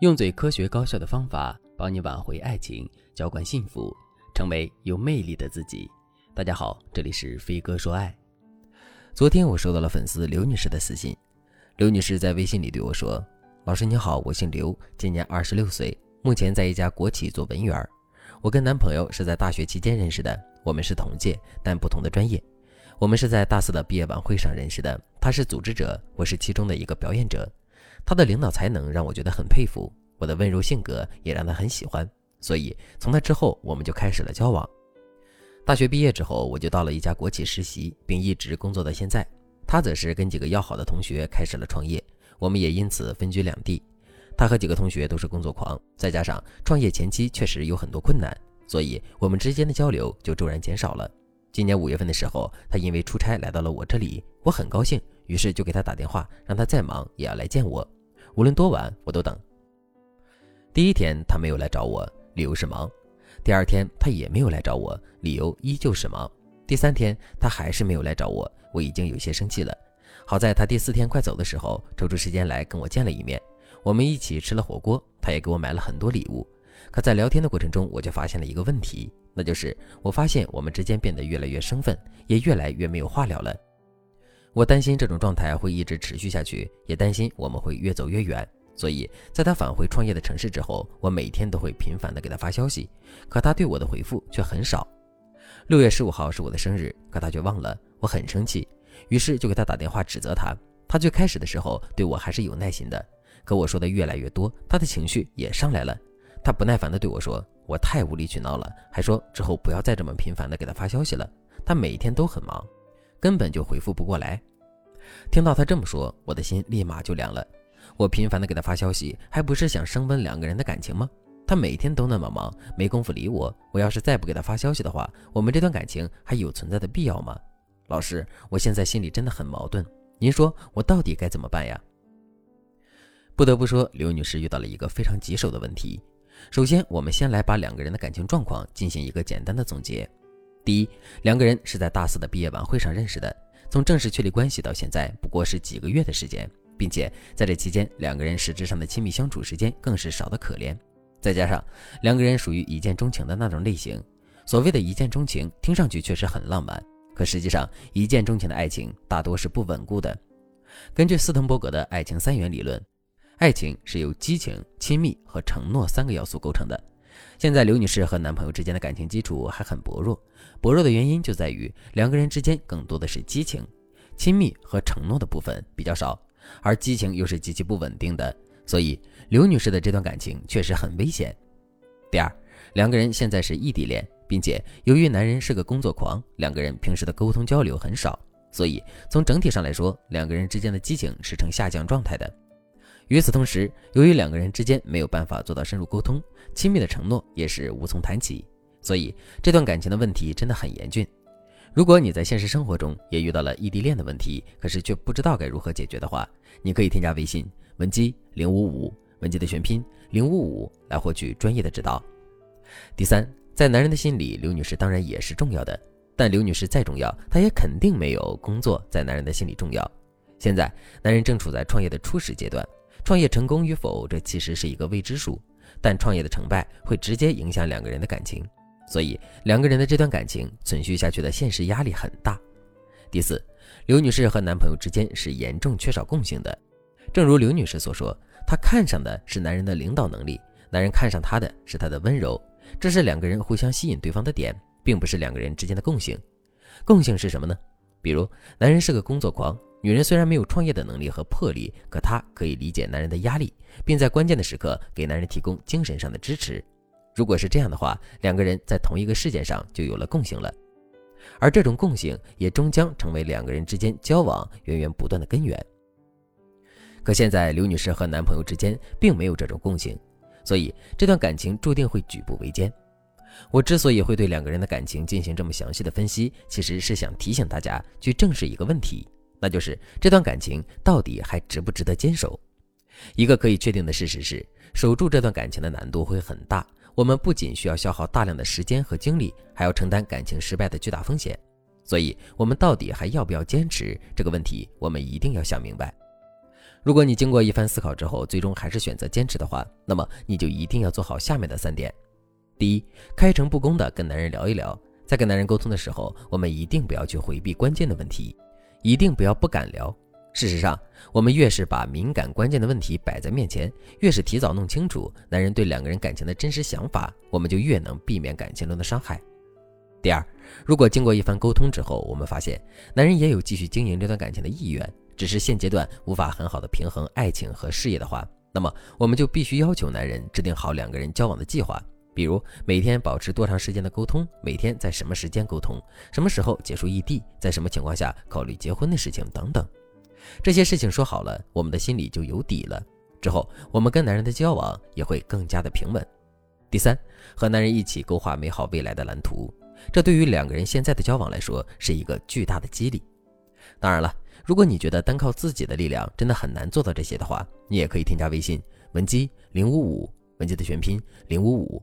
用最科学高效的方法帮你挽回爱情，浇灌幸福，成为有魅力的自己。大家好，这里是飞哥说爱。昨天我收到了粉丝刘女士的私信，刘女士在微信里对我说：“老师你好，我姓刘，今年二十六岁，目前在一家国企做文员。我跟男朋友是在大学期间认识的，我们是同届，但不同的专业。我们是在大四的毕业晚会上认识的，他是组织者，我是其中的一个表演者。”他的领导才能让我觉得很佩服，我的温柔性格也让他很喜欢，所以从那之后我们就开始了交往。大学毕业之后，我就到了一家国企实习，并一直工作到现在。他则是跟几个要好的同学开始了创业，我们也因此分居两地。他和几个同学都是工作狂，再加上创业前期确实有很多困难，所以我们之间的交流就骤然减少了。今年五月份的时候，他因为出差来到了我这里，我很高兴，于是就给他打电话，让他再忙也要来见我。无论多晚，我都等。第一天他没有来找我，理由是忙；第二天他也没有来找我，理由依旧是忙；第三天他还是没有来找我，我已经有些生气了。好在他第四天快走的时候，抽出时间来跟我见了一面，我们一起吃了火锅，他也给我买了很多礼物。可在聊天的过程中，我就发现了一个问题，那就是我发现我们之间变得越来越生分，也越来越没有话聊了。我担心这种状态会一直持续下去，也担心我们会越走越远。所以，在他返回创业的城市之后，我每天都会频繁的给他发消息，可他对我的回复却很少。六月十五号是我的生日，可他却忘了，我很生气，于是就给他打电话指责他。他最开始的时候对我还是有耐心的，可我说的越来越多，他的情绪也上来了。他不耐烦的对我说：“我太无理取闹了。”还说之后不要再这么频繁的给他发消息了。他每天都很忙。根本就回复不过来。听到他这么说，我的心立马就凉了。我频繁的给他发消息，还不是想升温两个人的感情吗？他每天都那么忙，没工夫理我。我要是再不给他发消息的话，我们这段感情还有存在的必要吗？老师，我现在心里真的很矛盾。您说我到底该怎么办呀？不得不说，刘女士遇到了一个非常棘手的问题。首先，我们先来把两个人的感情状况进行一个简单的总结。第一，两个人是在大四的毕业晚会上认识的，从正式确立关系到现在不过是几个月的时间，并且在这期间，两个人实质上的亲密相处时间更是少得可怜。再加上两个人属于一见钟情的那种类型，所谓的一见钟情听上去确实很浪漫，可实际上一见钟情的爱情大多是不稳固的。根据斯滕伯格的爱情三元理论，爱情是由激情、亲密和承诺三个要素构成的。现在刘女士和男朋友之间的感情基础还很薄弱，薄弱的原因就在于两个人之间更多的是激情，亲密和承诺的部分比较少，而激情又是极其不稳定的，所以刘女士的这段感情确实很危险。第二，两个人现在是异地恋，并且由于男人是个工作狂，两个人平时的沟通交流很少，所以从整体上来说，两个人之间的激情是呈下降状态的。与此同时，由于两个人之间没有办法做到深入沟通，亲密的承诺也是无从谈起，所以这段感情的问题真的很严峻。如果你在现实生活中也遇到了异地恋的问题，可是却不知道该如何解决的话，你可以添加微信文姬零五五，文姬的全拼零五五，来获取专业的指导。第三，在男人的心里，刘女士当然也是重要的，但刘女士再重要，她也肯定没有工作在男人的心里重要。现在，男人正处在创业的初始阶段。创业成功与否，这其实是一个未知数，但创业的成败会直接影响两个人的感情，所以两个人的这段感情存续下去的现实压力很大。第四，刘女士和男朋友之间是严重缺少共性的，正如刘女士所说，她看上的是男人的领导能力，男人看上她的是她的温柔，这是两个人互相吸引对方的点，并不是两个人之间的共性。共性是什么呢？比如，男人是个工作狂。女人虽然没有创业的能力和魄力，可她可以理解男人的压力，并在关键的时刻给男人提供精神上的支持。如果是这样的话，两个人在同一个事件上就有了共性了，而这种共性也终将成为两个人之间交往源源不断的根源。可现在，刘女士和男朋友之间并没有这种共性，所以这段感情注定会举步维艰。我之所以会对两个人的感情进行这么详细的分析，其实是想提醒大家去正视一个问题。那就是这段感情到底还值不值得坚守？一个可以确定的事实是，守住这段感情的难度会很大。我们不仅需要消耗大量的时间和精力，还要承担感情失败的巨大风险。所以，我们到底还要不要坚持？这个问题，我们一定要想明白。如果你经过一番思考之后，最终还是选择坚持的话，那么你就一定要做好下面的三点：第一，开诚布公的跟男人聊一聊。在跟男人沟通的时候，我们一定不要去回避关键的问题，一定不要不敢聊。事实上，我们越是把敏感关键的问题摆在面前，越是提早弄清楚男人对两个人感情的真实想法，我们就越能避免感情中的伤害。第二，如果经过一番沟通之后，我们发现男人也有继续经营这段感情的意愿，只是现阶段无法很好的平衡爱情和事业的话，那么我们就必须要求男人制定好两个人交往的计划，比如每天保持多长时间的沟通，每天在什么时间沟通，什么时候结束异地，在什么情况下考虑结婚的事情等等。这些事情说好了，我们的心里就有底了。之后，我们跟男人的交往也会更加的平稳。第三，和男人一起勾画美好未来的蓝图，这对于两个人现在的交往来说是一个巨大的激励。当然了，如果你觉得单靠自己的力量真的很难做到这些的话，你也可以添加微信文姬零五五，文姬的全拼零五五，